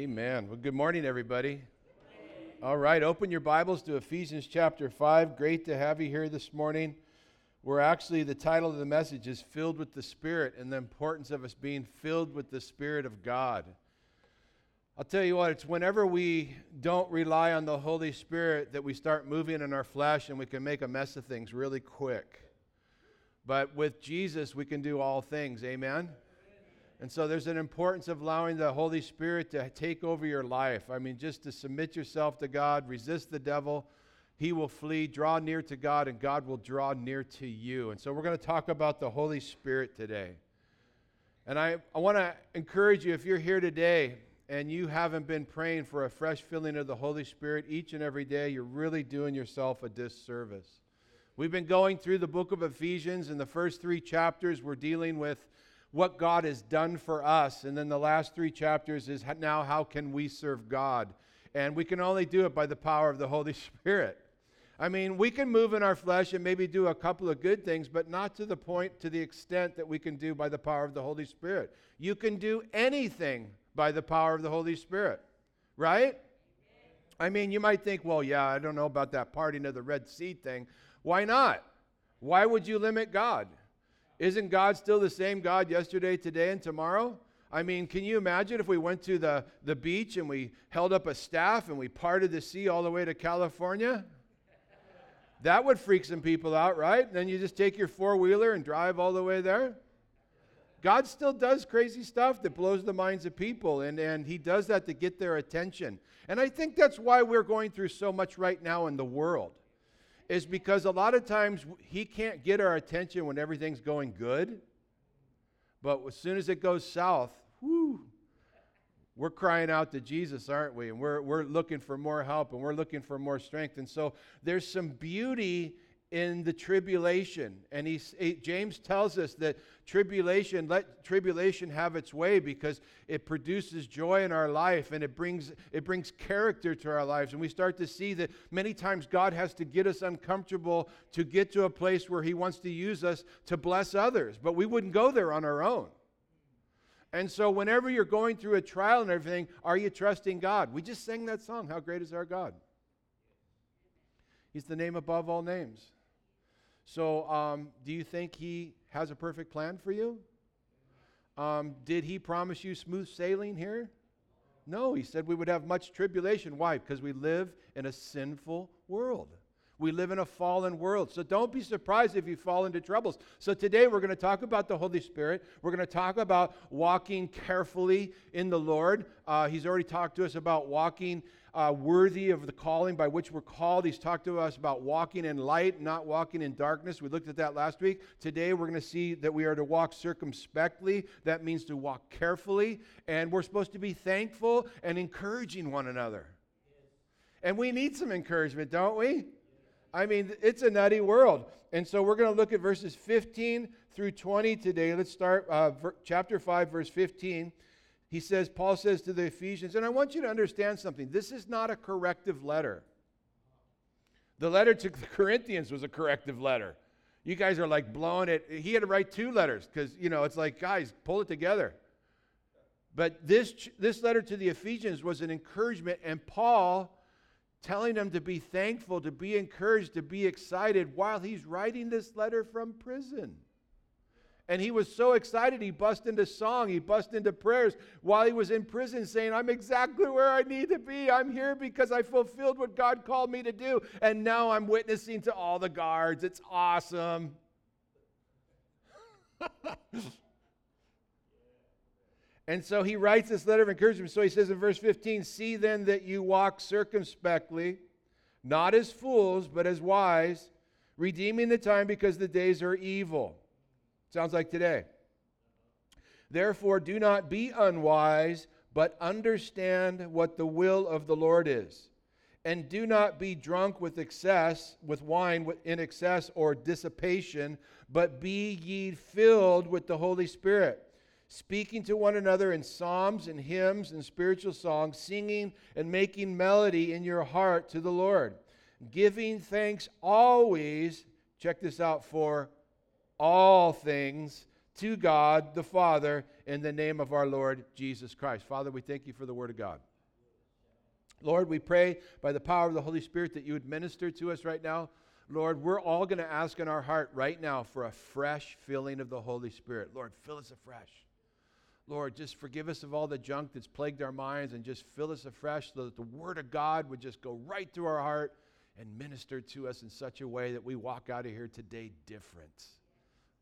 Amen. Well, good morning, everybody. All right, open your Bibles to Ephesians chapter 5. Great to have you here this morning. We're actually, the title of the message is Filled with the Spirit and the importance of us being filled with the Spirit of God. I'll tell you what, it's whenever we don't rely on the Holy Spirit that we start moving in our flesh and we can make a mess of things really quick. But with Jesus, we can do all things. Amen? And so there's an importance of allowing the Holy Spirit to take over your life. I mean, just to submit yourself to God, resist the devil, he will flee, draw near to God, and God will draw near to you. And so we're going to talk about the Holy Spirit today. And I, I want to encourage you if you're here today and you haven't been praying for a fresh filling of the Holy Spirit each and every day, you're really doing yourself a disservice. We've been going through the book of Ephesians. In the first three chapters, we're dealing with what God has done for us. And then the last three chapters is now how can we serve God? And we can only do it by the power of the Holy Spirit. I mean, we can move in our flesh and maybe do a couple of good things, but not to the point, to the extent that we can do by the power of the Holy Spirit. You can do anything by the power of the Holy Spirit, right? I mean, you might think, well, yeah, I don't know about that parting of the Red Sea thing. Why not? Why would you limit God? Isn't God still the same God yesterday, today, and tomorrow? I mean, can you imagine if we went to the, the beach and we held up a staff and we parted the sea all the way to California? That would freak some people out, right? Then you just take your four wheeler and drive all the way there. God still does crazy stuff that blows the minds of people, and, and He does that to get their attention. And I think that's why we're going through so much right now in the world is because a lot of times he can't get our attention when everything's going good. But as soon as it goes south, we're crying out to Jesus, aren't we? And we're, we're looking for more help and we're looking for more strength. And so there's some beauty in the tribulation. And he, James tells us that tribulation, let tribulation have its way because it produces joy in our life and it brings, it brings character to our lives. And we start to see that many times God has to get us uncomfortable to get to a place where he wants to use us to bless others. But we wouldn't go there on our own. And so, whenever you're going through a trial and everything, are you trusting God? We just sang that song, How Great is Our God? He's the name above all names. So, um, do you think He has a perfect plan for you? Um, did He promise you smooth sailing here? No, He said we would have much tribulation. Why? Because we live in a sinful world. We live in a fallen world. So don't be surprised if you fall into troubles. So today we're going to talk about the Holy Spirit. We're going to talk about walking carefully in the Lord. Uh, he's already talked to us about walking uh, worthy of the calling by which we're called. He's talked to us about walking in light, not walking in darkness. We looked at that last week. Today, we're going to see that we are to walk circumspectly. That means to walk carefully. And we're supposed to be thankful and encouraging one another. And we need some encouragement, don't we? I mean, it's a nutty world. And so we're going to look at verses 15 through 20 today. Let's start uh, ver- chapter 5, verse 15 he says, Paul says to the Ephesians, and I want you to understand something. This is not a corrective letter. The letter to the Corinthians was a corrective letter. You guys are like blowing it. He had to write two letters because, you know, it's like, guys, pull it together. But this, this letter to the Ephesians was an encouragement, and Paul telling them to be thankful, to be encouraged, to be excited while he's writing this letter from prison. And he was so excited, he bust into song, he bust into prayers while he was in prison, saying, I'm exactly where I need to be. I'm here because I fulfilled what God called me to do. And now I'm witnessing to all the guards. It's awesome. and so he writes this letter of encouragement. So he says in verse 15, See then that you walk circumspectly, not as fools, but as wise, redeeming the time because the days are evil. Sounds like today. Therefore, do not be unwise, but understand what the will of the Lord is. And do not be drunk with excess, with wine in excess or dissipation, but be ye filled with the Holy Spirit, speaking to one another in psalms and hymns and spiritual songs, singing and making melody in your heart to the Lord, giving thanks always, check this out, for all things to God the Father in the name of our Lord Jesus Christ. Father, we thank you for the Word of God. Lord, we pray by the power of the Holy Spirit that you would minister to us right now. Lord, we're all going to ask in our heart right now for a fresh filling of the Holy Spirit. Lord, fill us afresh. Lord, just forgive us of all the junk that's plagued our minds and just fill us afresh so that the Word of God would just go right through our heart and minister to us in such a way that we walk out of here today different.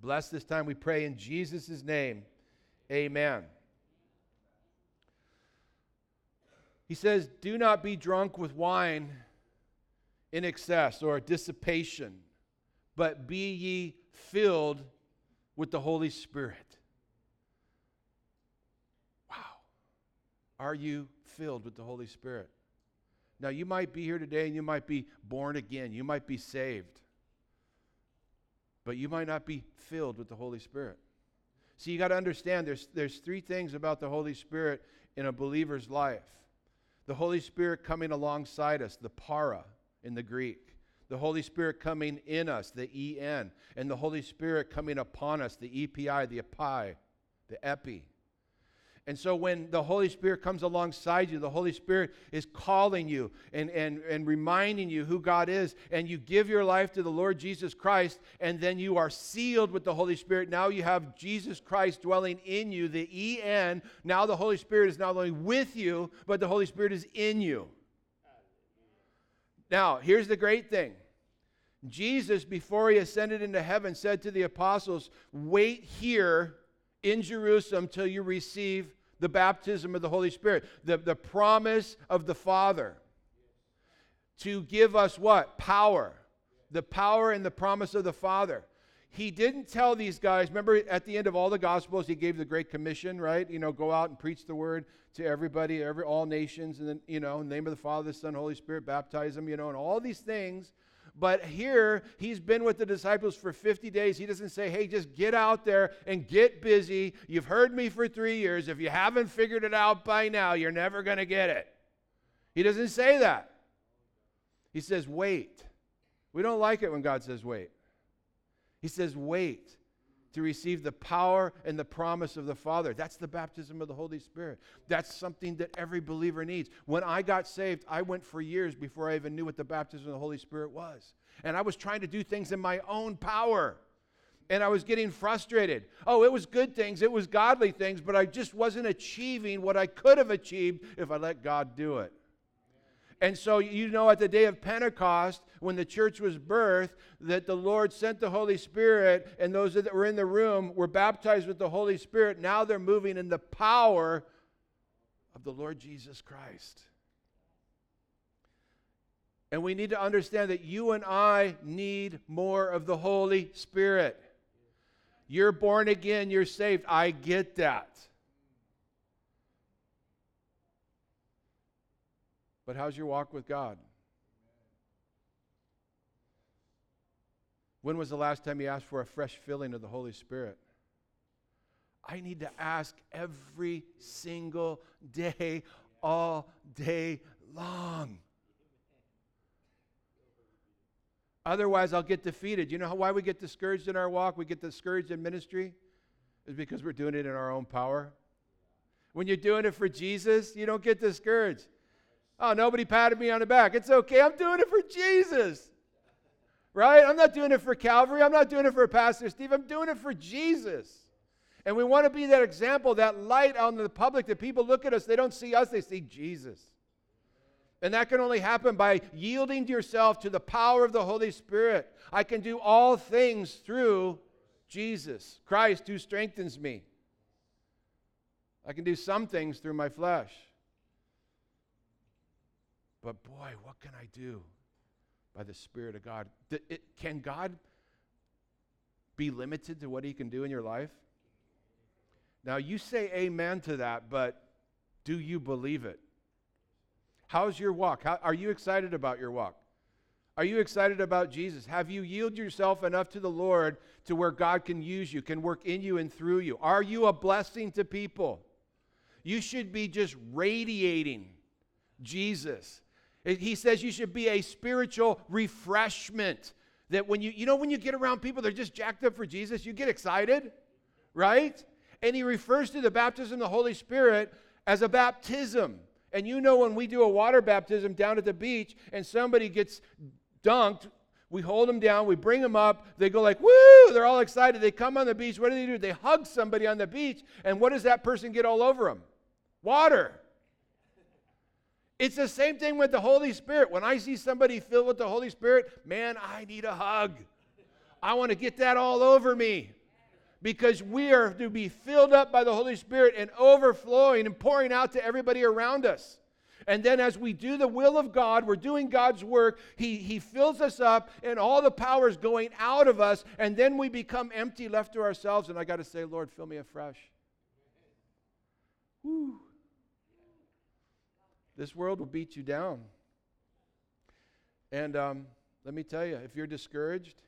Bless this time, we pray in Jesus' name. Amen. He says, Do not be drunk with wine in excess or dissipation, but be ye filled with the Holy Spirit. Wow. Are you filled with the Holy Spirit? Now, you might be here today and you might be born again, you might be saved, but you might not be filled with the Holy Spirit. See, you got to understand there's, there's three things about the Holy Spirit in a believer's life the Holy Spirit coming alongside us, the para in the Greek, the Holy Spirit coming in us, the en, and the Holy Spirit coming upon us, the epi, the epi, the epi. And so when the Holy Spirit comes alongside you, the Holy Spirit is calling you and, and, and reminding you who God is, and you give your life to the Lord Jesus Christ, and then you are sealed with the Holy Spirit. Now you have Jesus Christ dwelling in you, the EN. Now the Holy Spirit is not only with you, but the Holy Spirit is in you. Now, here's the great thing. Jesus, before he ascended into heaven, said to the apostles, Wait here in Jerusalem till you receive the baptism of the Holy Spirit, the, the promise of the Father to give us what? Power. The power and the promise of the Father. He didn't tell these guys, remember at the end of all the Gospels, he gave the Great Commission, right? You know, go out and preach the word to everybody, every all nations, and then, you know, name of the Father, the Son, Holy Spirit, baptize them, you know, and all these things but here, he's been with the disciples for 50 days. He doesn't say, hey, just get out there and get busy. You've heard me for three years. If you haven't figured it out by now, you're never going to get it. He doesn't say that. He says, wait. We don't like it when God says, wait. He says, wait to receive the power and the promise of the Father. That's the baptism of the Holy Spirit. That's something that every believer needs. When I got saved, I went for years before I even knew what the baptism of the Holy Spirit was. And I was trying to do things in my own power. And I was getting frustrated. Oh, it was good things, it was godly things, but I just wasn't achieving what I could have achieved if I let God do it. And so, you know, at the day of Pentecost, when the church was birthed, that the Lord sent the Holy Spirit, and those that were in the room were baptized with the Holy Spirit. Now they're moving in the power of the Lord Jesus Christ. And we need to understand that you and I need more of the Holy Spirit. You're born again, you're saved. I get that. But how's your walk with God? When was the last time you asked for a fresh filling of the Holy Spirit? I need to ask every single day, all day long. Otherwise, I'll get defeated. You know why we get discouraged in our walk? We get discouraged in ministry? Is because we're doing it in our own power. When you're doing it for Jesus, you don't get discouraged. Oh, nobody patted me on the back. It's okay. I'm doing it for Jesus. Right? I'm not doing it for Calvary. I'm not doing it for Pastor Steve. I'm doing it for Jesus. And we want to be that example, that light on the public that people look at us, they don't see us, they see Jesus. And that can only happen by yielding to yourself to the power of the Holy Spirit. I can do all things through Jesus, Christ, who strengthens me. I can do some things through my flesh. But boy, what can I do by the Spirit of God? It, can God be limited to what He can do in your life? Now, you say amen to that, but do you believe it? How's your walk? How, are you excited about your walk? Are you excited about Jesus? Have you yielded yourself enough to the Lord to where God can use you, can work in you and through you? Are you a blessing to people? You should be just radiating Jesus. He says you should be a spiritual refreshment. That when you, you know, when you get around people, they're just jacked up for Jesus, you get excited, right? And he refers to the baptism of the Holy Spirit as a baptism. And you know, when we do a water baptism down at the beach and somebody gets dunked, we hold them down, we bring them up, they go like, woo, they're all excited. They come on the beach. What do they do? They hug somebody on the beach, and what does that person get all over them? Water. It's the same thing with the Holy Spirit. When I see somebody filled with the Holy Spirit, man, I need a hug. I want to get that all over me because we are to be filled up by the Holy Spirit and overflowing and pouring out to everybody around us. And then as we do the will of God, we're doing God's work, He, he fills us up, and all the power is going out of us, and then we become empty, left to ourselves. And I got to say, Lord, fill me afresh. Woo. This world will beat you down. And um, let me tell you, if you're discouraged,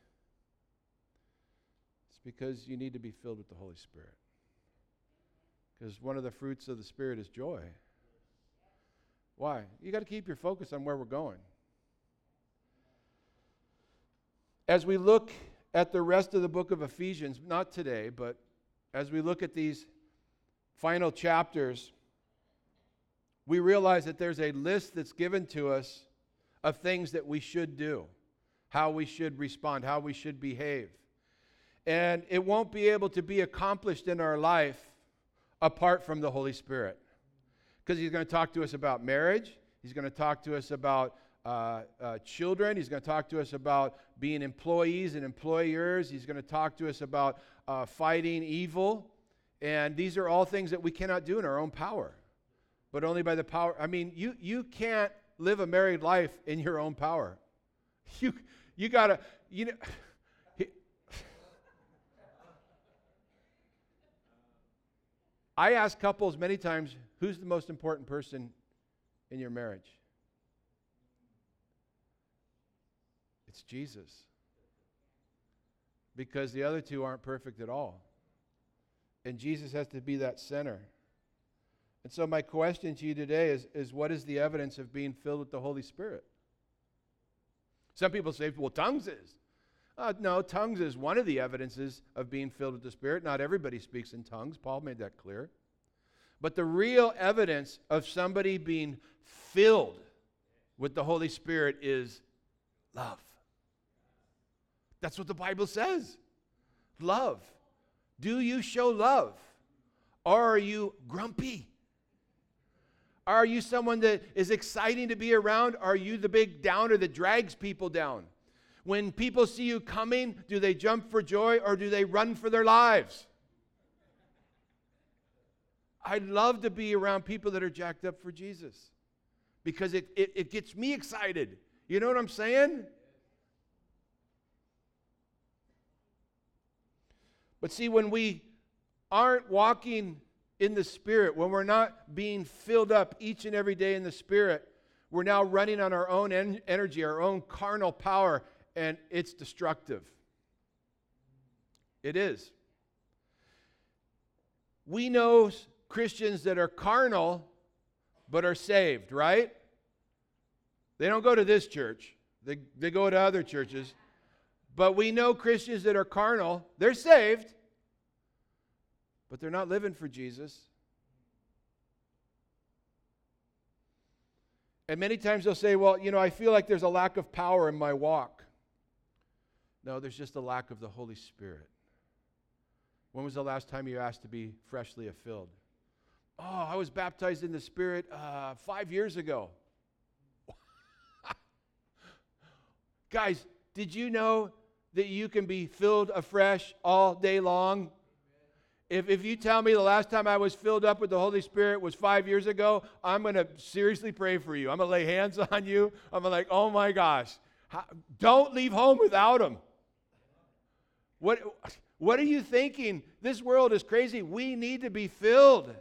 it's because you need to be filled with the Holy Spirit. Because one of the fruits of the Spirit is joy. Why? You got to keep your focus on where we're going. As we look at the rest of the book of Ephesians, not today, but as we look at these final chapters, we realize that there's a list that's given to us of things that we should do, how we should respond, how we should behave. And it won't be able to be accomplished in our life apart from the Holy Spirit because he's going to talk to us about marriage. He's going to talk to us about uh, uh, children. He's going to talk to us about being employees and employers. He's going to talk to us about uh, fighting evil. And these are all things that we cannot do in our own power, but only by the power. I mean, you, you can't live a married life in your own power. You, you got to, you know. I ask couples many times, who's the most important person in your marriage? It's Jesus. Because the other two aren't perfect at all. And Jesus has to be that center. And so, my question to you today is, is what is the evidence of being filled with the Holy Spirit? Some people say, well, tongues is. Uh, no, tongues is one of the evidences of being filled with the Spirit. Not everybody speaks in tongues. Paul made that clear. But the real evidence of somebody being filled with the Holy Spirit is love. That's what the Bible says. Love. Do you show love? Or are you grumpy? Are you someone that is exciting to be around? Are you the big downer that drags people down? When people see you coming, do they jump for joy or do they run for their lives? I love to be around people that are jacked up for Jesus because it, it, it gets me excited. You know what I'm saying? But see, when we aren't walking in the Spirit, when we're not being filled up each and every day in the Spirit, we're now running on our own en- energy, our own carnal power, and it's destructive. It is. We know Christians that are carnal but are saved, right? They don't go to this church, they, they go to other churches. But we know Christians that are carnal, they're saved, but they're not living for Jesus. And many times they'll say, Well, you know, I feel like there's a lack of power in my walk. No, there's just a lack of the Holy Spirit. When was the last time you asked to be freshly filled? Oh, I was baptized in the Spirit uh, five years ago. Guys, did you know that you can be filled afresh all day long? If, if you tell me the last time I was filled up with the Holy Spirit was five years ago, I'm going to seriously pray for you. I'm going to lay hands on you. I'm like, oh my gosh, how, don't leave home without Him. What, what are you thinking? This world is crazy. We need to be filled.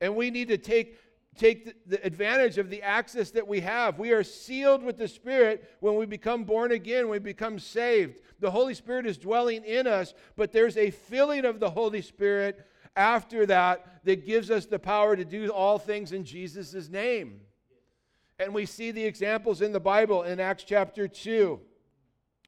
And we need to take, take the, the advantage of the access that we have. We are sealed with the Spirit when we become born again, we become saved. The Holy Spirit is dwelling in us, but there's a filling of the Holy Spirit after that that gives us the power to do all things in Jesus' name. And we see the examples in the Bible in Acts chapter 2.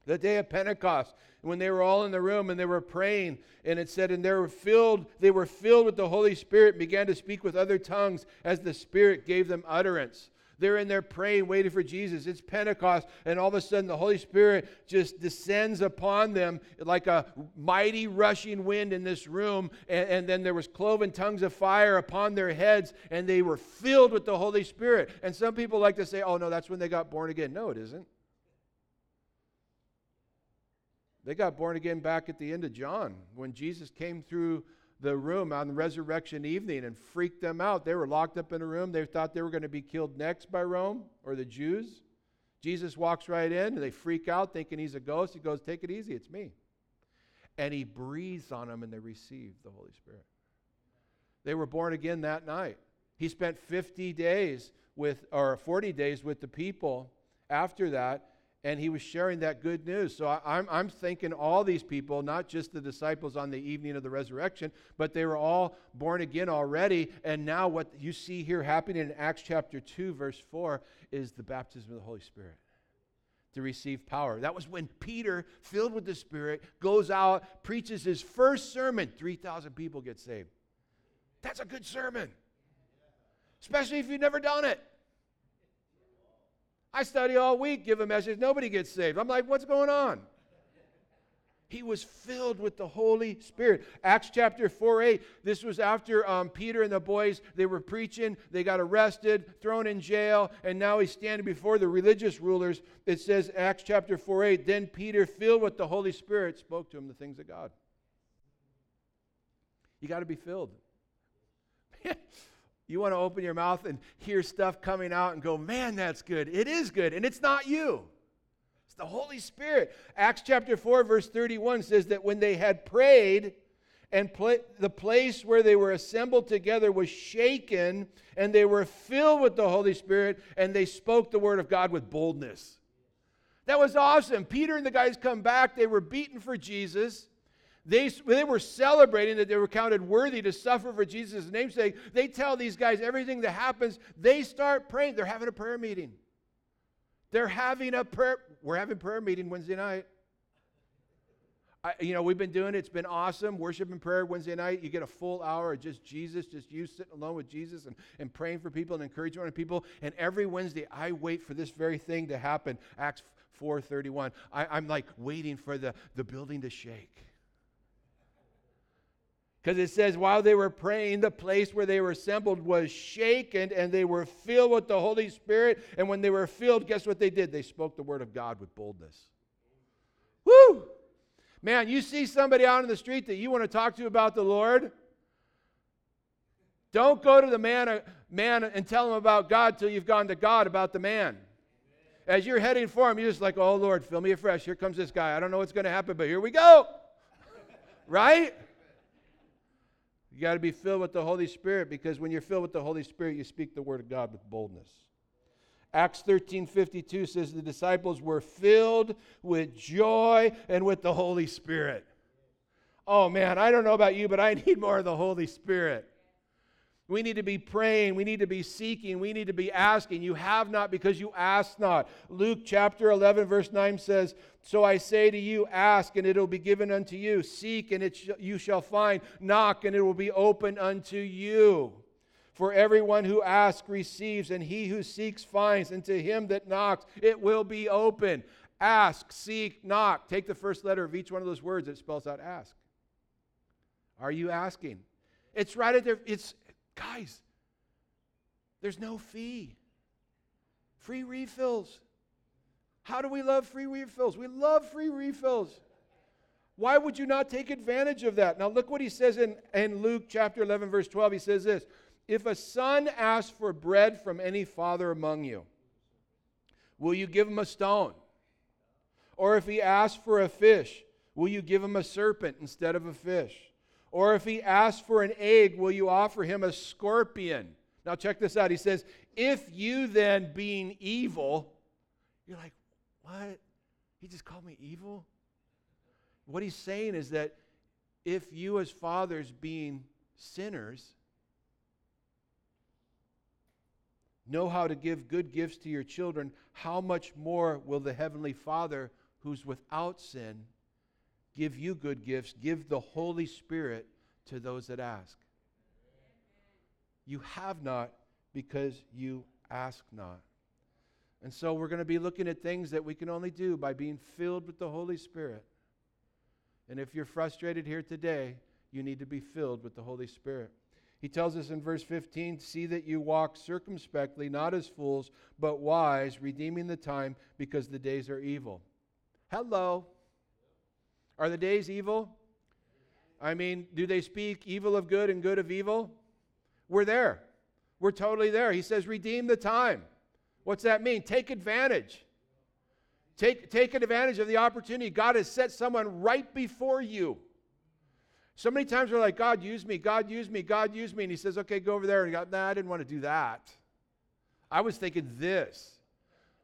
The day of Pentecost, when they were all in the room and they were praying, and it said, and they were filled, they were filled with the Holy Spirit, and began to speak with other tongues as the Spirit gave them utterance. They're in there praying, waiting for Jesus. It's Pentecost, and all of a sudden the Holy Spirit just descends upon them like a mighty rushing wind in this room. And, and then there was cloven tongues of fire upon their heads, and they were filled with the Holy Spirit. And some people like to say, oh, no, that's when they got born again. No, it isn't. They got born again back at the end of John when Jesus came through the room on resurrection evening and freaked them out. They were locked up in a room. They thought they were going to be killed next by Rome or the Jews. Jesus walks right in and they freak out thinking he's a ghost. He goes, Take it easy, it's me. And he breathes on them and they receive the Holy Spirit. They were born again that night. He spent 50 days with, or 40 days with the people after that and he was sharing that good news. So I, I'm, I'm thinking all these people, not just the disciples on the evening of the resurrection, but they were all born again already. And now what you see here happening in Acts chapter 2, verse 4, is the baptism of the Holy Spirit to receive power. That was when Peter, filled with the Spirit, goes out, preaches his first sermon. 3,000 people get saved. That's a good sermon, especially if you've never done it. I study all week, give a message, nobody gets saved. I'm like, what's going on? He was filled with the Holy Spirit. Acts chapter 4 8. This was after um, Peter and the boys, they were preaching, they got arrested, thrown in jail, and now he's standing before the religious rulers. It says, Acts chapter 4 8. Then Peter, filled with the Holy Spirit, spoke to him the things of God. You got to be filled. You want to open your mouth and hear stuff coming out and go, man, that's good. It is good. And it's not you, it's the Holy Spirit. Acts chapter 4, verse 31 says that when they had prayed, and pl- the place where they were assembled together was shaken, and they were filled with the Holy Spirit, and they spoke the word of God with boldness. That was awesome. Peter and the guys come back. They were beaten for Jesus. They, they were celebrating that they were counted worthy to suffer for Jesus' namesake. They tell these guys everything that happens. They start praying. They're having a prayer meeting. They're having a prayer. We're having prayer meeting Wednesday night. I, you know, we've been doing it. It's been awesome. Worship and prayer Wednesday night. You get a full hour of just Jesus, just you sitting alone with Jesus and, and praying for people and encouraging people. And every Wednesday, I wait for this very thing to happen. Acts 4.31. I, I'm like waiting for the, the building to shake. Because it says, while they were praying, the place where they were assembled was shaken and they were filled with the Holy Spirit. And when they were filled, guess what they did? They spoke the word of God with boldness. Woo! Man, you see somebody out in the street that you want to talk to about the Lord? Don't go to the man, uh, man and tell him about God till you've gone to God about the man. As you're heading for him, you're just like, oh, Lord, fill me afresh. Here comes this guy. I don't know what's going to happen, but here we go. right? You got to be filled with the Holy Spirit because when you're filled with the Holy Spirit, you speak the word of God with boldness. Acts 13 52 says the disciples were filled with joy and with the Holy Spirit. Oh man, I don't know about you, but I need more of the Holy Spirit. We need to be praying. We need to be seeking. We need to be asking. You have not because you ask not. Luke chapter 11, verse 9 says, So I say to you, ask and it will be given unto you. Seek and it sh- you shall find. Knock and it will be opened unto you. For everyone who asks receives, and he who seeks finds, and to him that knocks it will be open. Ask, seek, knock. Take the first letter of each one of those words it spells out ask. Are you asking? It's right at there. It's Guys, there's no fee. Free refills. How do we love free refills? We love free refills. Why would you not take advantage of that? Now, look what he says in, in Luke chapter 11, verse 12. He says this If a son asks for bread from any father among you, will you give him a stone? Or if he asks for a fish, will you give him a serpent instead of a fish? Or if he asks for an egg, will you offer him a scorpion? Now, check this out. He says, If you then, being evil, you're like, What? He just called me evil? What he's saying is that if you, as fathers, being sinners, know how to give good gifts to your children, how much more will the Heavenly Father who's without sin, give you good gifts, give the Holy Spirit to those that ask. You have not because you ask not. And so we're going to be looking at things that we can only do by being filled with the Holy Spirit. And if you're frustrated here today, you need to be filled with the Holy Spirit. He tells us in verse 15 See that you walk circumspectly, not as fools, but wise, redeeming the time because the days are evil. Hello. Are the days evil? I mean, do they speak evil of good and good of evil? We're there. We're totally there. He says, Redeem the time. What's that mean? Take advantage. Take, take advantage of the opportunity. God has set someone right before you. So many times we're like, God, use me, God, use me, God, use me. And He says, okay, go over there. And God, nah, I didn't want to do that. I was thinking this.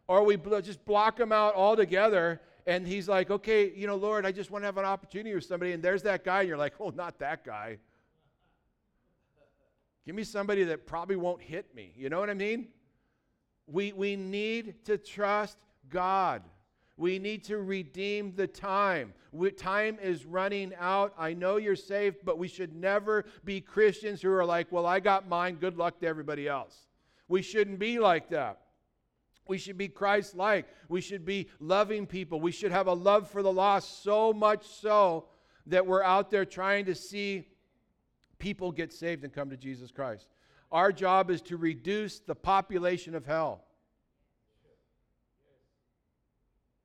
Or we just block them out altogether. And He's like, okay, you know, Lord, I just want to have an opportunity with somebody. And there's that guy. And you're like, oh, not that guy. Give me somebody that probably won't hit me. You know what I mean? We, we need to trust God. We need to redeem the time. We, time is running out. I know you're safe, but we should never be Christians who are like, well, I got mine. Good luck to everybody else. We shouldn't be like that. We should be Christ like. We should be loving people. We should have a love for the lost, so much so that we're out there trying to see people get saved and come to Jesus Christ. Our job is to reduce the population of hell.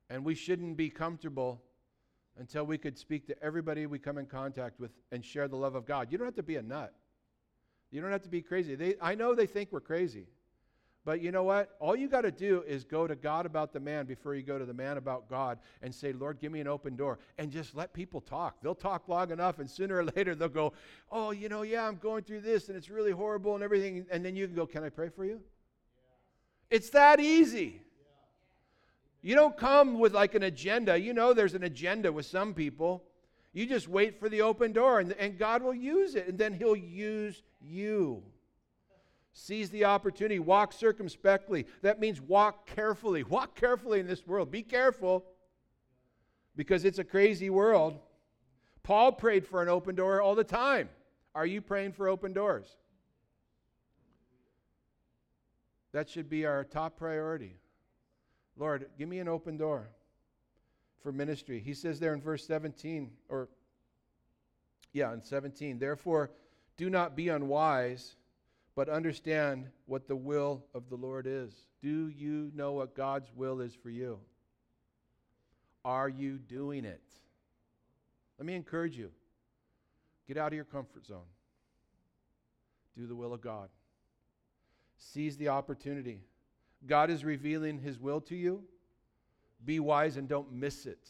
And we shouldn't be comfortable until we could speak to everybody we come in contact with and share the love of God. You don't have to be a nut. You don't have to be crazy. They, I know they think we're crazy. But you know what? All you got to do is go to God about the man before you go to the man about God and say, Lord, give me an open door. And just let people talk. They'll talk long enough, and sooner or later they'll go, Oh, you know, yeah, I'm going through this, and it's really horrible and everything. And then you can go, Can I pray for you? Yeah. It's that easy. You don't come with like an agenda. You know, there's an agenda with some people. You just wait for the open door, and, and God will use it, and then He'll use you. Seize the opportunity. Walk circumspectly. That means walk carefully. Walk carefully in this world. Be careful because it's a crazy world. Paul prayed for an open door all the time. Are you praying for open doors? That should be our top priority. Lord, give me an open door for ministry. He says there in verse 17, or yeah, in 17, therefore, do not be unwise but understand what the will of the Lord is. Do you know what God's will is for you? Are you doing it? Let me encourage you get out of your comfort zone, do the will of God, seize the opportunity. God is revealing His will to you. Be wise and don't miss it.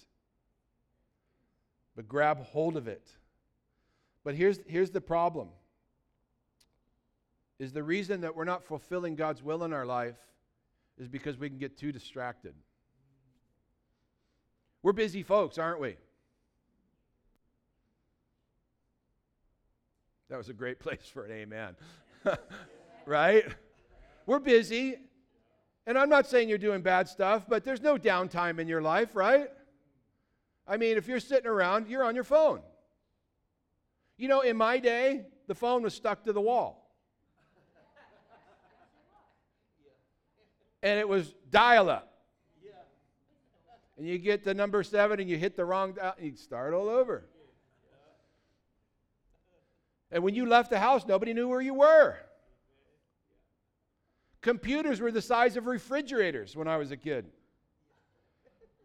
But grab hold of it. But here's, here's the problem is the reason that we're not fulfilling God's will in our life is because we can get too distracted. We're busy folks, aren't we? That was a great place for an amen. right? We're busy. And I'm not saying you're doing bad stuff, but there's no downtime in your life, right? I mean, if you're sitting around, you're on your phone. You know, in my day, the phone was stuck to the wall. And it was dial up. And you get to number seven and you hit the wrong dial, you start all over. And when you left the house, nobody knew where you were. Computers were the size of refrigerators when I was a kid.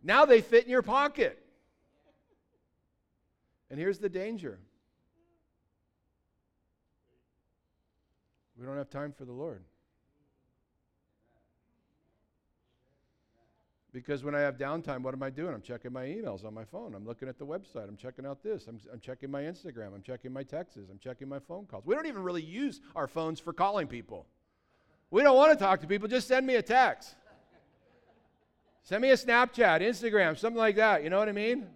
Now they fit in your pocket. And here's the danger we don't have time for the Lord. Because when I have downtime, what am I doing? I'm checking my emails on my phone. I'm looking at the website. I'm checking out this. I'm, I'm checking my Instagram. I'm checking my texts. I'm checking my phone calls. We don't even really use our phones for calling people. We don't want to talk to people. Just send me a text. Send me a Snapchat, Instagram, something like that. You know what I mean?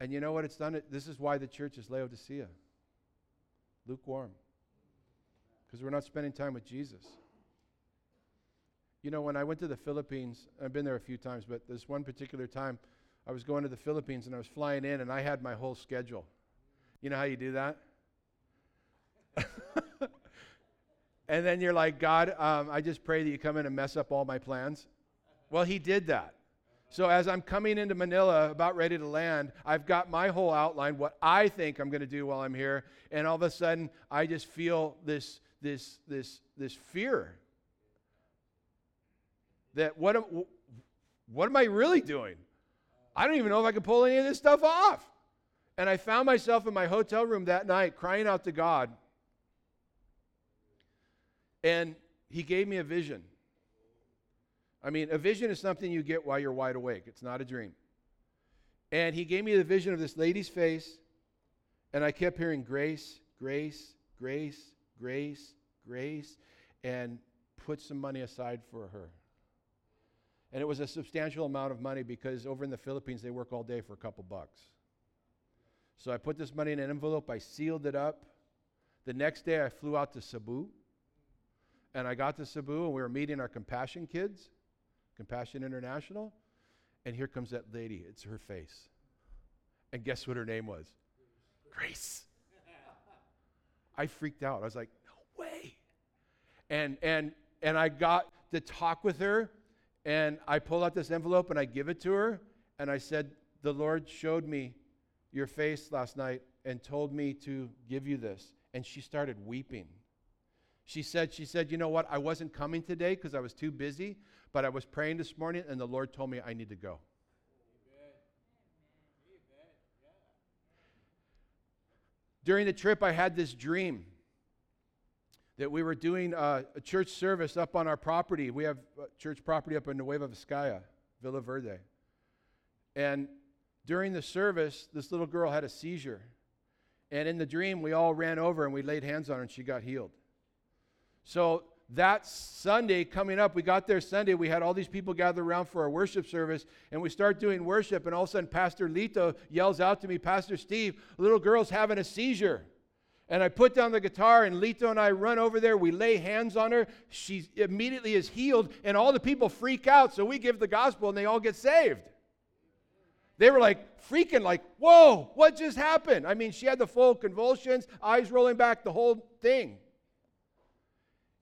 And you know what it's done? This is why the church is Laodicea lukewarm. Because we're not spending time with Jesus. You know, when I went to the Philippines, I've been there a few times, but this one particular time, I was going to the Philippines and I was flying in and I had my whole schedule. You know how you do that? and then you're like, God, um, I just pray that you come in and mess up all my plans. Well, He did that. So as I'm coming into Manila, about ready to land, I've got my whole outline, what I think I'm going to do while I'm here, and all of a sudden, I just feel this, this, this, this fear that what am, what am I really doing? I don't even know if I can pull any of this stuff off. And I found myself in my hotel room that night crying out to God. And He gave me a vision. I mean, a vision is something you get while you're wide awake, it's not a dream. And he gave me the vision of this lady's face, and I kept hearing grace, grace, grace, grace, grace, and put some money aside for her. And it was a substantial amount of money because over in the Philippines, they work all day for a couple bucks. So I put this money in an envelope, I sealed it up. The next day, I flew out to Cebu. And I got to Cebu, and we were meeting our compassion kids. Compassion International. And here comes that lady. It's her face. And guess what her name was? Grace. I freaked out. I was like, no way. And and and I got to talk with her and I pulled out this envelope and I give it to her and I said, "The Lord showed me your face last night and told me to give you this." And she started weeping. She said, she said, "You know what? I wasn't coming today because I was too busy, but I was praying this morning, and the Lord told me I need to go. During the trip, I had this dream that we were doing a, a church service up on our property. We have uh, church property up in Nueva Vizcaya, Villa Verde. And during the service, this little girl had a seizure. And in the dream, we all ran over and we laid hands on her, and she got healed. So that Sunday coming up, we got there Sunday, we had all these people gather around for our worship service, and we start doing worship, and all of a sudden, Pastor Lito yells out to me, Pastor Steve, little girl's having a seizure. And I put down the guitar, and Lito and I run over there. We lay hands on her. She immediately is healed, and all the people freak out. So we give the gospel, and they all get saved. They were like freaking, like, whoa, what just happened? I mean, she had the full convulsions, eyes rolling back, the whole thing.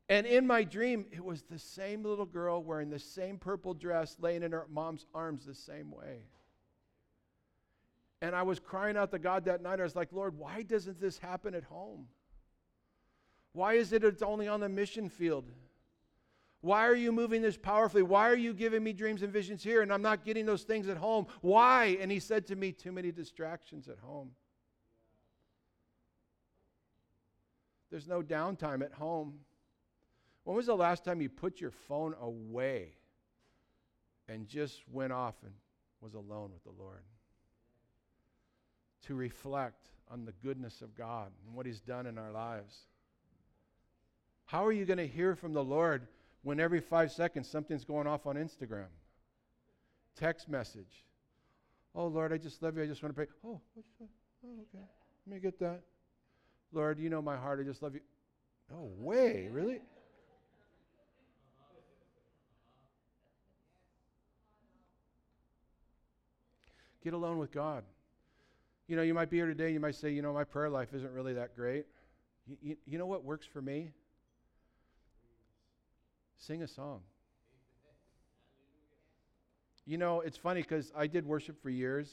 And in my dream, it was the same little girl wearing the same purple dress, laying in her mom's arms the same way. And I was crying out to God that night. I was like, Lord, why doesn't this happen at home? Why is it it's only on the mission field? Why are you moving this powerfully? Why are you giving me dreams and visions here and I'm not getting those things at home? Why? And he said to me, Too many distractions at home. There's no downtime at home. When was the last time you put your phone away and just went off and was alone with the Lord? To reflect on the goodness of God and what He's done in our lives. How are you going to hear from the Lord when every five seconds something's going off on Instagram? Text message. Oh, Lord, I just love you. I just want to pray. Oh, oh, okay. Let me get that. Lord, you know my heart. I just love you. No way, really? Get alone with God. You know, you might be here today, you might say, you know, my prayer life isn't really that great. You, you, you know what works for me? Sing a song. You know, it's funny because I did worship for years.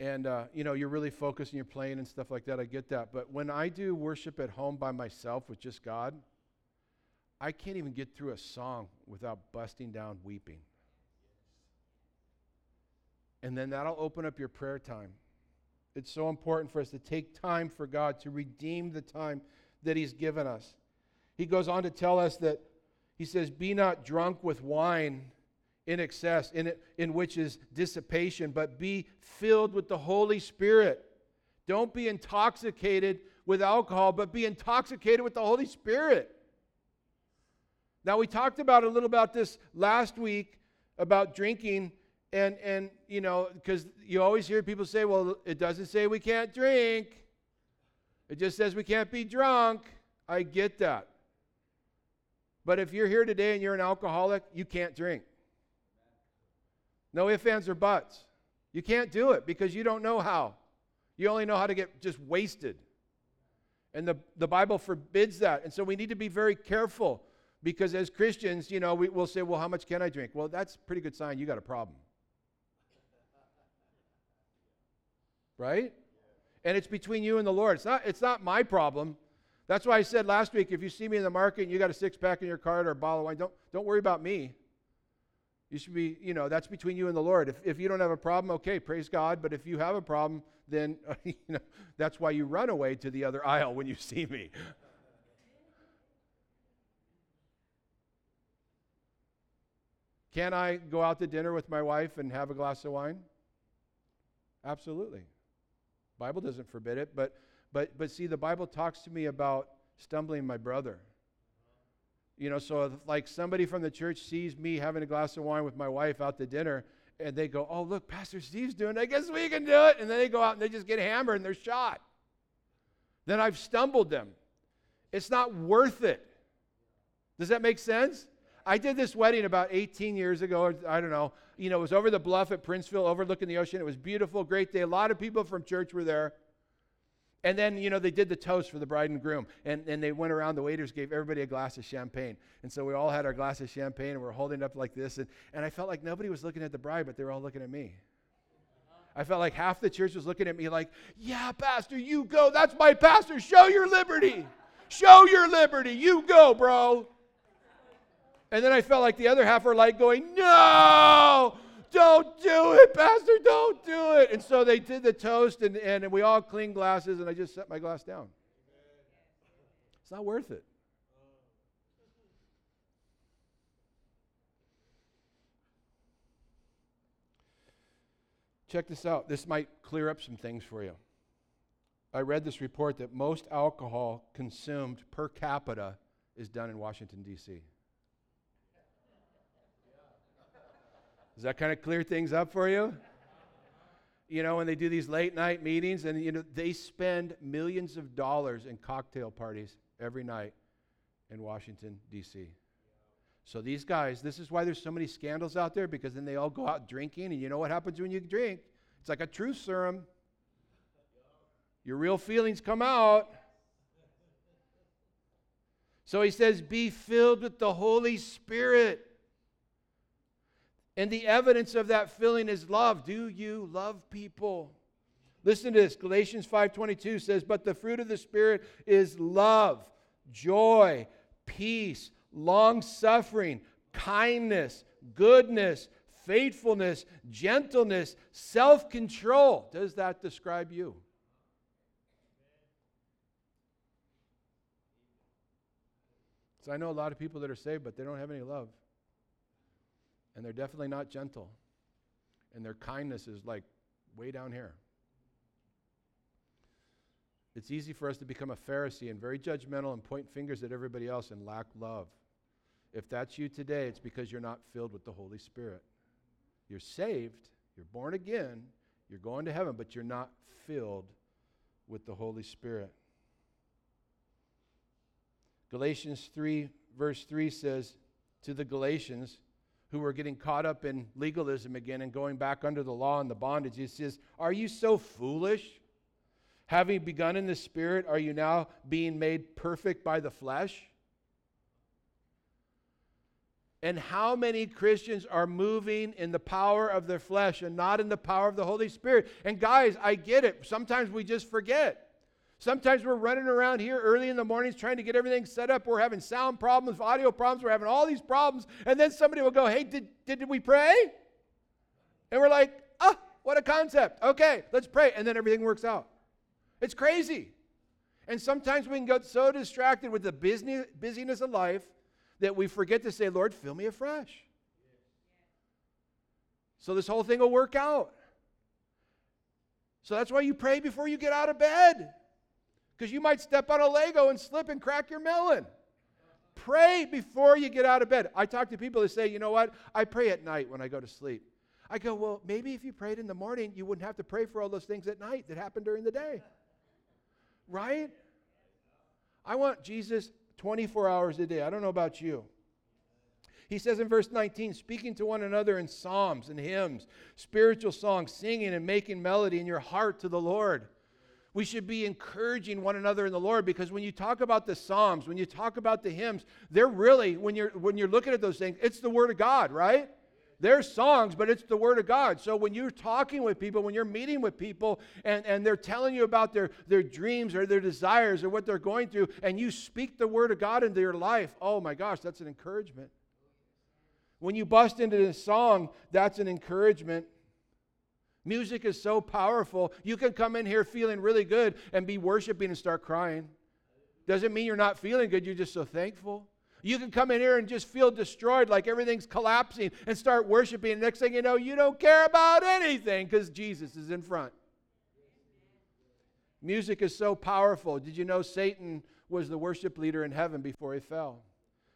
And, uh, you know, you're really focused and you're playing and stuff like that. I get that. But when I do worship at home by myself with just God, I can't even get through a song without busting down weeping. And then that'll open up your prayer time. It's so important for us to take time for God to redeem the time that He's given us. He goes on to tell us that He says, Be not drunk with wine in excess, in, it, in which is dissipation, but be filled with the Holy Spirit. Don't be intoxicated with alcohol, but be intoxicated with the Holy Spirit. Now, we talked about a little about this last week about drinking and and you know because you always hear people say well it doesn't say we can't drink it just says we can't be drunk i get that But if you're here today and you're an alcoholic, you can't drink. No ifs, ands, or buts. You can't do it because you don't know how. You only know how to get just wasted. And the, the Bible forbids that. And so we need to be very careful because as Christians, you know, we, will say, well, how much can I drink? Well, that's a pretty good sign you got a problem. Right? And it's between you and the Lord. It's not, it's not my problem. That's why I said last week if you see me in the market and you got a six pack in your cart or a bottle of wine, don't, don't worry about me. You should be, you know, that's between you and the Lord. If, if you don't have a problem, okay, praise God. But if you have a problem, then, you know, that's why you run away to the other aisle when you see me. Can I go out to dinner with my wife and have a glass of wine? Absolutely. Bible doesn't forbid it, but but but see the Bible talks to me about stumbling my brother. You know, so if, like somebody from the church sees me having a glass of wine with my wife out to dinner, and they go, "Oh, look, Pastor Steve's doing it. I guess we can do it." And then they go out and they just get hammered and they're shot. Then I've stumbled them. It's not worth it. Does that make sense? I did this wedding about 18 years ago. Or I don't know. You know, it was over the bluff at Princeville, overlooking the ocean. It was beautiful, great day. A lot of people from church were there. And then, you know, they did the toast for the bride and groom. And, and they went around, the waiters gave everybody a glass of champagne. And so we all had our glass of champagne and we're holding it up like this. And, and I felt like nobody was looking at the bride, but they were all looking at me. I felt like half the church was looking at me like, yeah, Pastor, you go. That's my pastor. Show your liberty. Show your liberty. You go, bro. And then I felt like the other half were like going, no, don't do it, Pastor, don't do it. And so they did the toast, and, and we all cleaned glasses, and I just set my glass down. It's not worth it. Check this out. This might clear up some things for you. I read this report that most alcohol consumed per capita is done in Washington, D.C. Does that kind of clear things up for you? You know, when they do these late night meetings and, you know, they spend millions of dollars in cocktail parties every night in Washington, D.C. So these guys, this is why there's so many scandals out there because then they all go out drinking, and you know what happens when you drink? It's like a truth serum. Your real feelings come out. So he says, Be filled with the Holy Spirit. And the evidence of that filling is love. Do you love people? Listen to this. Galatians 5:22 says, "But the fruit of the spirit is love, joy, peace, long-suffering, kindness, goodness, faithfulness, gentleness, self-control." Does that describe you? So I know a lot of people that are saved, but they don't have any love and they're definitely not gentle. And their kindness is like way down here. It's easy for us to become a Pharisee and very judgmental and point fingers at everybody else and lack love. If that's you today, it's because you're not filled with the Holy Spirit. You're saved, you're born again, you're going to heaven, but you're not filled with the Holy Spirit. Galatians 3, verse 3 says to the Galatians, who were getting caught up in legalism again and going back under the law and the bondage. He says, Are you so foolish? Having begun in the Spirit, are you now being made perfect by the flesh? And how many Christians are moving in the power of their flesh and not in the power of the Holy Spirit? And guys, I get it. Sometimes we just forget. Sometimes we're running around here early in the mornings trying to get everything set up. We're having sound problems, audio problems. We're having all these problems. And then somebody will go, Hey, did, did, did we pray? And we're like, Oh, what a concept. Okay, let's pray. And then everything works out. It's crazy. And sometimes we can get so distracted with the busyness of life that we forget to say, Lord, fill me afresh. So this whole thing will work out. So that's why you pray before you get out of bed because you might step on a Lego and slip and crack your melon. Pray before you get out of bed. I talk to people that say, you know what? I pray at night when I go to sleep. I go, well, maybe if you prayed in the morning, you wouldn't have to pray for all those things at night that happen during the day. Right? I want Jesus 24 hours a day. I don't know about you. He says in verse 19, speaking to one another in psalms and hymns, spiritual songs, singing and making melody in your heart to the Lord. We should be encouraging one another in the Lord because when you talk about the Psalms, when you talk about the hymns, they're really, when you're when you're looking at those things, it's the Word of God, right? They're songs, but it's the Word of God. So when you're talking with people, when you're meeting with people, and, and they're telling you about their, their dreams or their desires or what they're going through, and you speak the Word of God into your life, oh my gosh, that's an encouragement. When you bust into the song, that's an encouragement. Music is so powerful. You can come in here feeling really good and be worshiping and start crying. Doesn't mean you're not feeling good, you're just so thankful. You can come in here and just feel destroyed, like everything's collapsing, and start worshiping. And next thing you know, you don't care about anything because Jesus is in front. Music is so powerful. Did you know Satan was the worship leader in heaven before he fell?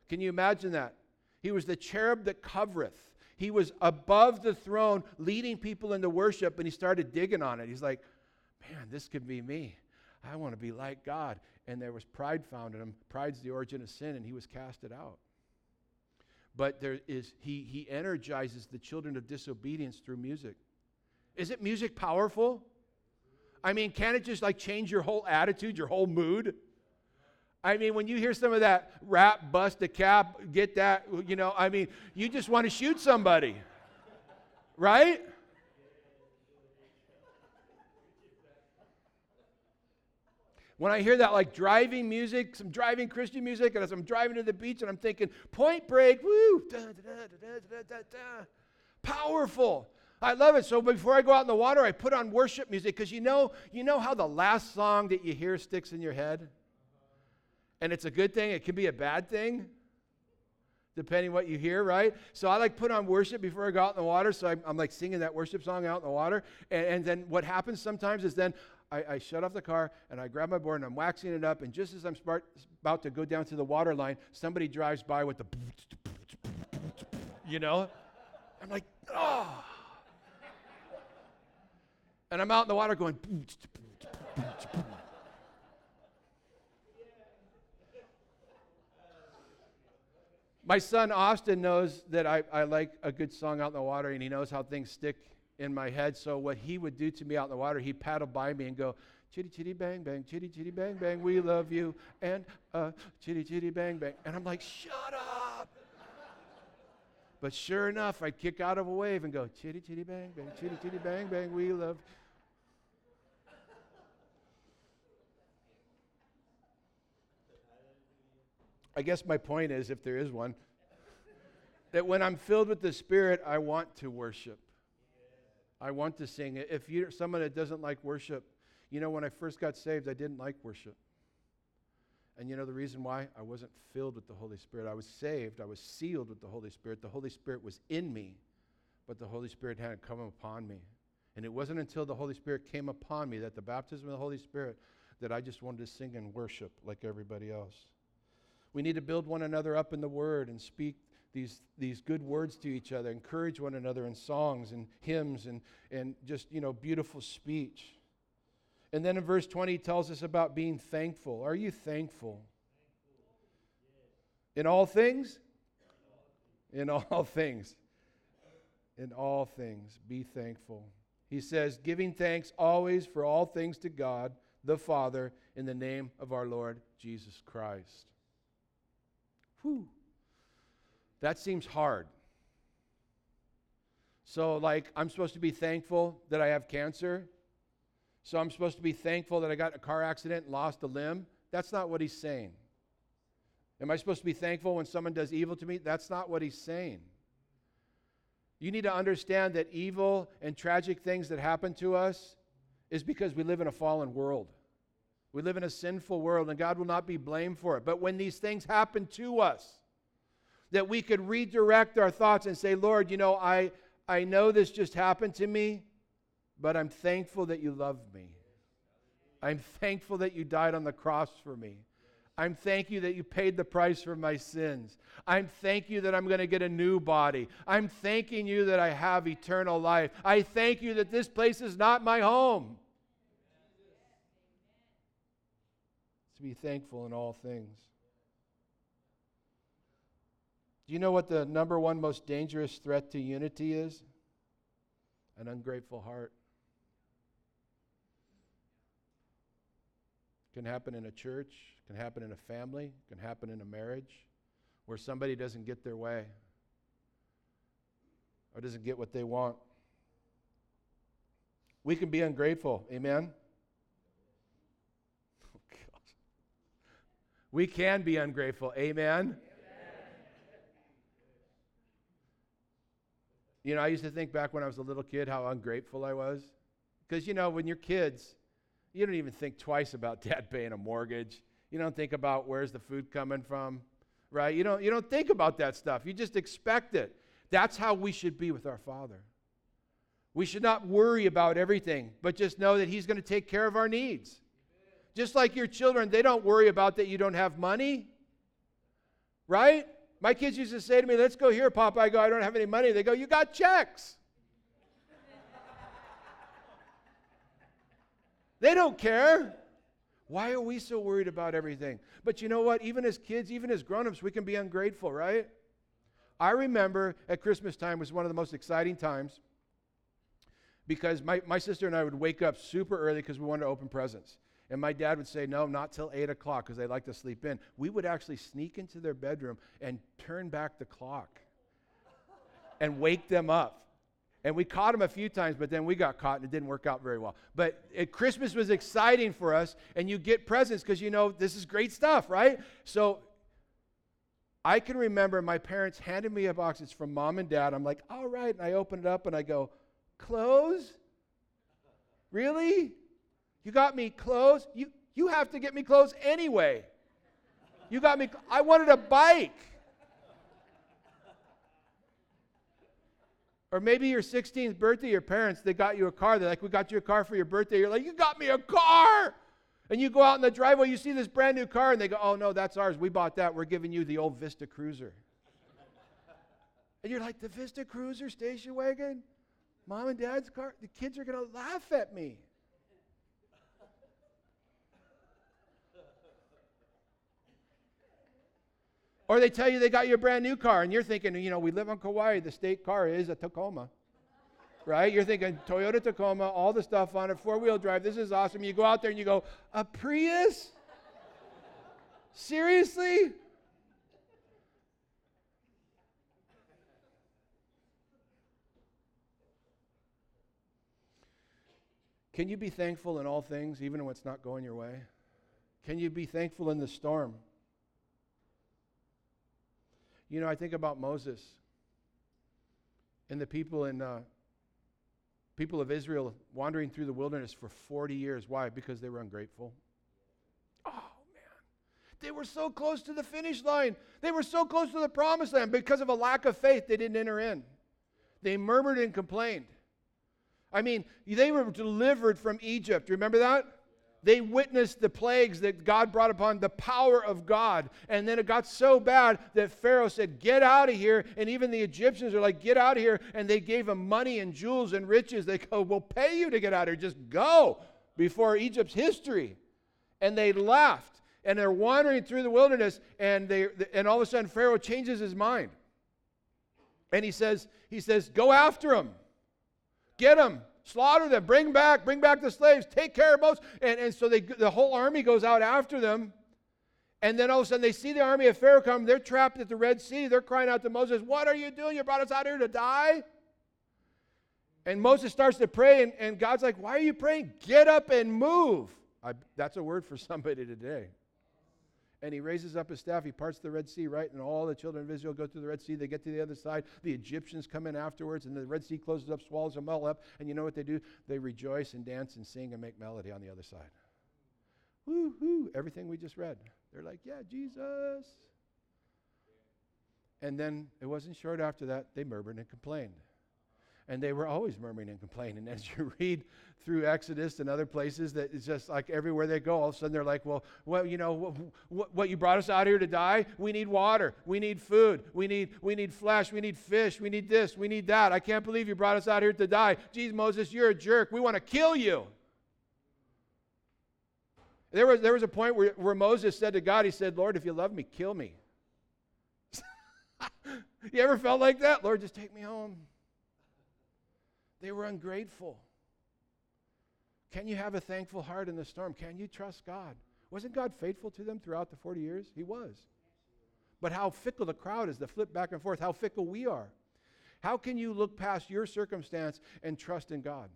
Can you imagine that? He was the cherub that covereth. He was above the throne, leading people into worship, and he started digging on it. He's like, man, this could be me. I want to be like God and there was pride found in him. Pride's the origin of sin, and he was casted out. But there is he he energizes the children of disobedience through music. Isn't music powerful? I mean, can it just like change your whole attitude, your whole mood? I mean, when you hear some of that rap, bust a cap, get that, you know, I mean, you just want to shoot somebody, right? When I hear that like driving music, some driving Christian music, and as I'm driving to the beach and I'm thinking, point break, woo, da, da, da, powerful. I love it. So before I go out in the water, I put on worship music because you know, you know how the last song that you hear sticks in your head? And it's a good thing, it can be a bad thing depending what you hear, right? So I like put on worship before I go out in the water. So I'm, I'm like singing that worship song out in the water. And, and, then what happens sometimes is then I, I, shut off the car and I grab my board and I'm waxing it up. And just as I'm start, about to go down to the water line, somebody drives by with the, you know? I'm like, oh. And I'm out in the water going, My son Austin knows that I, I like a good song out in the water, and he knows how things stick in my head. So what he would do to me out in the water, he'd paddle by me and go, chitty chitty bang bang, chitty chitty bang bang, we love you, and uh, chitty chitty bang bang. And I'm like, shut up. But sure enough, I'd kick out of a wave and go, chitty chitty bang bang, chitty chitty bang bang, we love. I guess my point is, if there is one, that when I'm filled with the Spirit, I want to worship. I want to sing. If you're someone that doesn't like worship, you know, when I first got saved, I didn't like worship. And you know the reason why? I wasn't filled with the Holy Spirit. I was saved, I was sealed with the Holy Spirit. The Holy Spirit was in me, but the Holy Spirit hadn't come upon me. And it wasn't until the Holy Spirit came upon me that the baptism of the Holy Spirit that I just wanted to sing and worship like everybody else. We need to build one another up in the Word and speak these, these good words to each other, encourage one another in songs and hymns and, and just, you know, beautiful speech. And then in verse 20, he tells us about being thankful. Are you thankful? In all things? In all things. In all things, be thankful. He says, giving thanks always for all things to God the Father in the name of our Lord Jesus Christ. Whew. That seems hard. So, like, I'm supposed to be thankful that I have cancer. So, I'm supposed to be thankful that I got a car accident and lost a limb. That's not what he's saying. Am I supposed to be thankful when someone does evil to me? That's not what he's saying. You need to understand that evil and tragic things that happen to us is because we live in a fallen world. We live in a sinful world, and God will not be blamed for it. But when these things happen to us, that we could redirect our thoughts and say, Lord, you know, I, I know this just happened to me, but I'm thankful that you love me. I'm thankful that you died on the cross for me. I'm thank you that you paid the price for my sins. I'm thank you that I'm going to get a new body. I'm thanking you that I have eternal life. I thank you that this place is not my home. Be thankful in all things. Do you know what the number one most dangerous threat to unity is? An ungrateful heart. Can happen in a church, can happen in a family, can happen in a marriage where somebody doesn't get their way or doesn't get what they want. We can be ungrateful. Amen? We can be ungrateful. Amen? You know, I used to think back when I was a little kid how ungrateful I was. Because, you know, when you're kids, you don't even think twice about dad paying a mortgage. You don't think about where's the food coming from, right? You don't, you don't think about that stuff. You just expect it. That's how we should be with our Father. We should not worry about everything, but just know that He's going to take care of our needs. Just like your children, they don't worry about that you don't have money, right? My kids used to say to me, Let's go here, Papa. I go, I don't have any money. They go, You got checks. they don't care. Why are we so worried about everything? But you know what? Even as kids, even as grown-ups, we can be ungrateful, right? I remember at Christmas time was one of the most exciting times because my, my sister and I would wake up super early because we wanted to open presents. And my dad would say, no, not till 8 o'clock because they like to sleep in. We would actually sneak into their bedroom and turn back the clock and wake them up. And we caught them a few times, but then we got caught and it didn't work out very well. But it, Christmas was exciting for us, and you get presents because you know this is great stuff, right? So I can remember my parents handed me a box. It's from mom and dad. I'm like, all right. And I open it up and I go, clothes? Really? You got me clothes? You, you have to get me clothes anyway. You got me, I wanted a bike. Or maybe your 16th birthday, your parents, they got you a car. They're like, we got you a car for your birthday. You're like, you got me a car. And you go out in the driveway, you see this brand new car, and they go, oh no, that's ours. We bought that. We're giving you the old Vista Cruiser. and you're like, the Vista Cruiser station wagon? Mom and dad's car? The kids are going to laugh at me. Or they tell you they got you a brand new car, and you're thinking, you know, we live on Kauai. The state car is a Tacoma. Right? You're thinking Toyota Tacoma, all the stuff on it, four wheel drive. This is awesome. You go out there and you go, a Prius? Seriously? Can you be thankful in all things, even when it's not going your way? Can you be thankful in the storm? You know, I think about Moses and the people in uh, people of Israel wandering through the wilderness for 40 years. Why? Because they were ungrateful. Oh man, they were so close to the finish line. They were so close to the promised land because of a lack of faith. They didn't enter in. They murmured and complained. I mean, they were delivered from Egypt. Remember that? They witnessed the plagues that God brought upon the power of God. And then it got so bad that Pharaoh said, Get out of here. And even the Egyptians are like, Get out of here. And they gave him money and jewels and riches. They go, We'll pay you to get out of here. Just go before Egypt's history. And they left. And they're wandering through the wilderness. And, they, and all of a sudden, Pharaoh changes his mind. And he says, he says, Go after him. Get him slaughter them, bring back, bring back the slaves, take care of most. And, and so they, the whole army goes out after them. And then all of a sudden they see the army of Pharaoh come. They're trapped at the Red Sea. They're crying out to Moses, What are you doing? You brought us out here to die? And Moses starts to pray, and, and God's like, Why are you praying? Get up and move. I, that's a word for somebody today and he raises up his staff. He parts the Red Sea, right? And all the children of Israel go through the Red Sea. They get to the other side. The Egyptians come in afterwards, and the Red Sea closes up, swallows them all up. And you know what they do? They rejoice and dance and sing and make melody on the other side. Woo hoo! Everything we just read. They're like, yeah, Jesus. And then it wasn't short after that, they murmured and complained. And they were always murmuring and complaining. As you read through Exodus and other places, that it's just like everywhere they go, all of a sudden they're like, well, well, you know, what, what you brought us out here to die? We need water. We need food. We need, we need flesh. We need fish. We need this. We need that. I can't believe you brought us out here to die. Geez, Moses, you're a jerk. We want to kill you. There was, there was a point where, where Moses said to God, he said, Lord, if you love me, kill me. you ever felt like that? Lord, just take me home. They were ungrateful. Can you have a thankful heart in the storm? Can you trust God? Wasn't God faithful to them throughout the 40 years? He was. But how fickle the crowd is to flip back and forth, how fickle we are. How can you look past your circumstance and trust in God?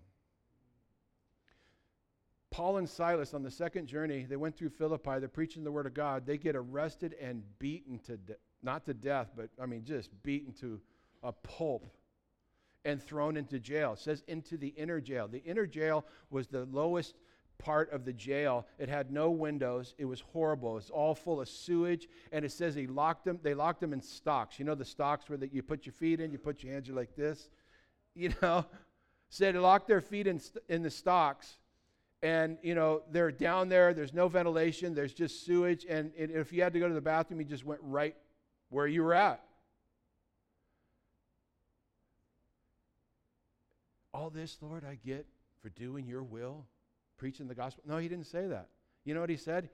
Paul and Silas on the second journey, they went through Philippi, they're preaching the word of God. They get arrested and beaten to de- not to death, but I mean just beaten to a pulp and thrown into jail. It says into the inner jail. The inner jail was the lowest part of the jail. It had no windows. It was horrible. It was all full of sewage. And it says he locked them, they locked them in stocks. You know the stocks where that you put your feet in, you put your hands like this? You know? Said they locked their feet in, in the stocks. And, you know, they're down there. There's no ventilation. There's just sewage. And if you had to go to the bathroom, you just went right where you were at. All this, Lord, I get for doing your will, preaching the gospel. No, he didn't say that. You know what he said?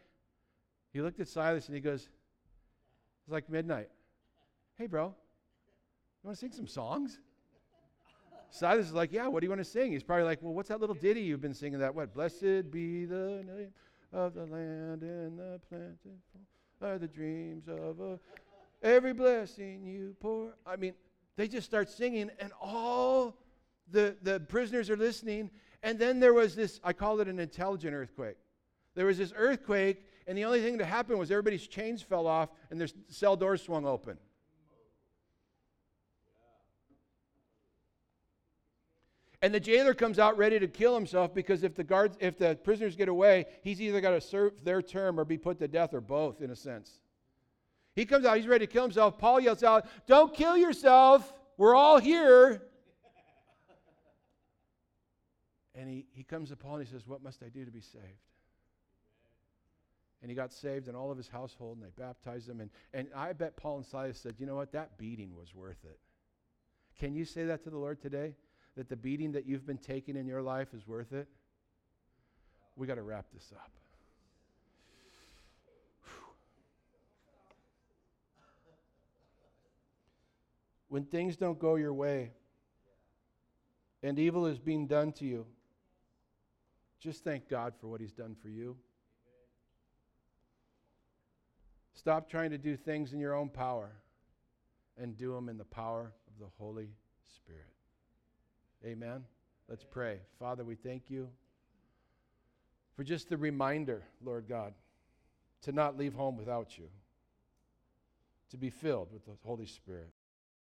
He looked at Silas and he goes, It's like midnight. Hey, bro, you want to sing some songs? Silas is like, Yeah, what do you want to sing? He's probably like, Well, what's that little ditty you've been singing that? What? Blessed be the name of the land and the plentiful are the dreams of a, every blessing you pour. I mean, they just start singing, and all the, the prisoners are listening. And then there was this, I call it an intelligent earthquake. There was this earthquake, and the only thing that happened was everybody's chains fell off and their cell doors swung open. And the jailer comes out ready to kill himself because if the guards, if the prisoners get away, he's either got to serve their term or be put to death or both, in a sense. He comes out, he's ready to kill himself. Paul yells out, Don't kill yourself. We're all here. And he, he comes to Paul and he says, What must I do to be saved? And he got saved and all of his household, and they baptized him. And, and I bet Paul and Silas said, You know what? That beating was worth it. Can you say that to the Lord today? That the beating that you've been taking in your life is worth it? We got to wrap this up. When things don't go your way and evil is being done to you, just thank God for what He's done for you. Stop trying to do things in your own power and do them in the power of the Holy Spirit. Amen. Let's pray. Father, we thank you for just the reminder, Lord God, to not leave home without you, to be filled with the Holy Spirit.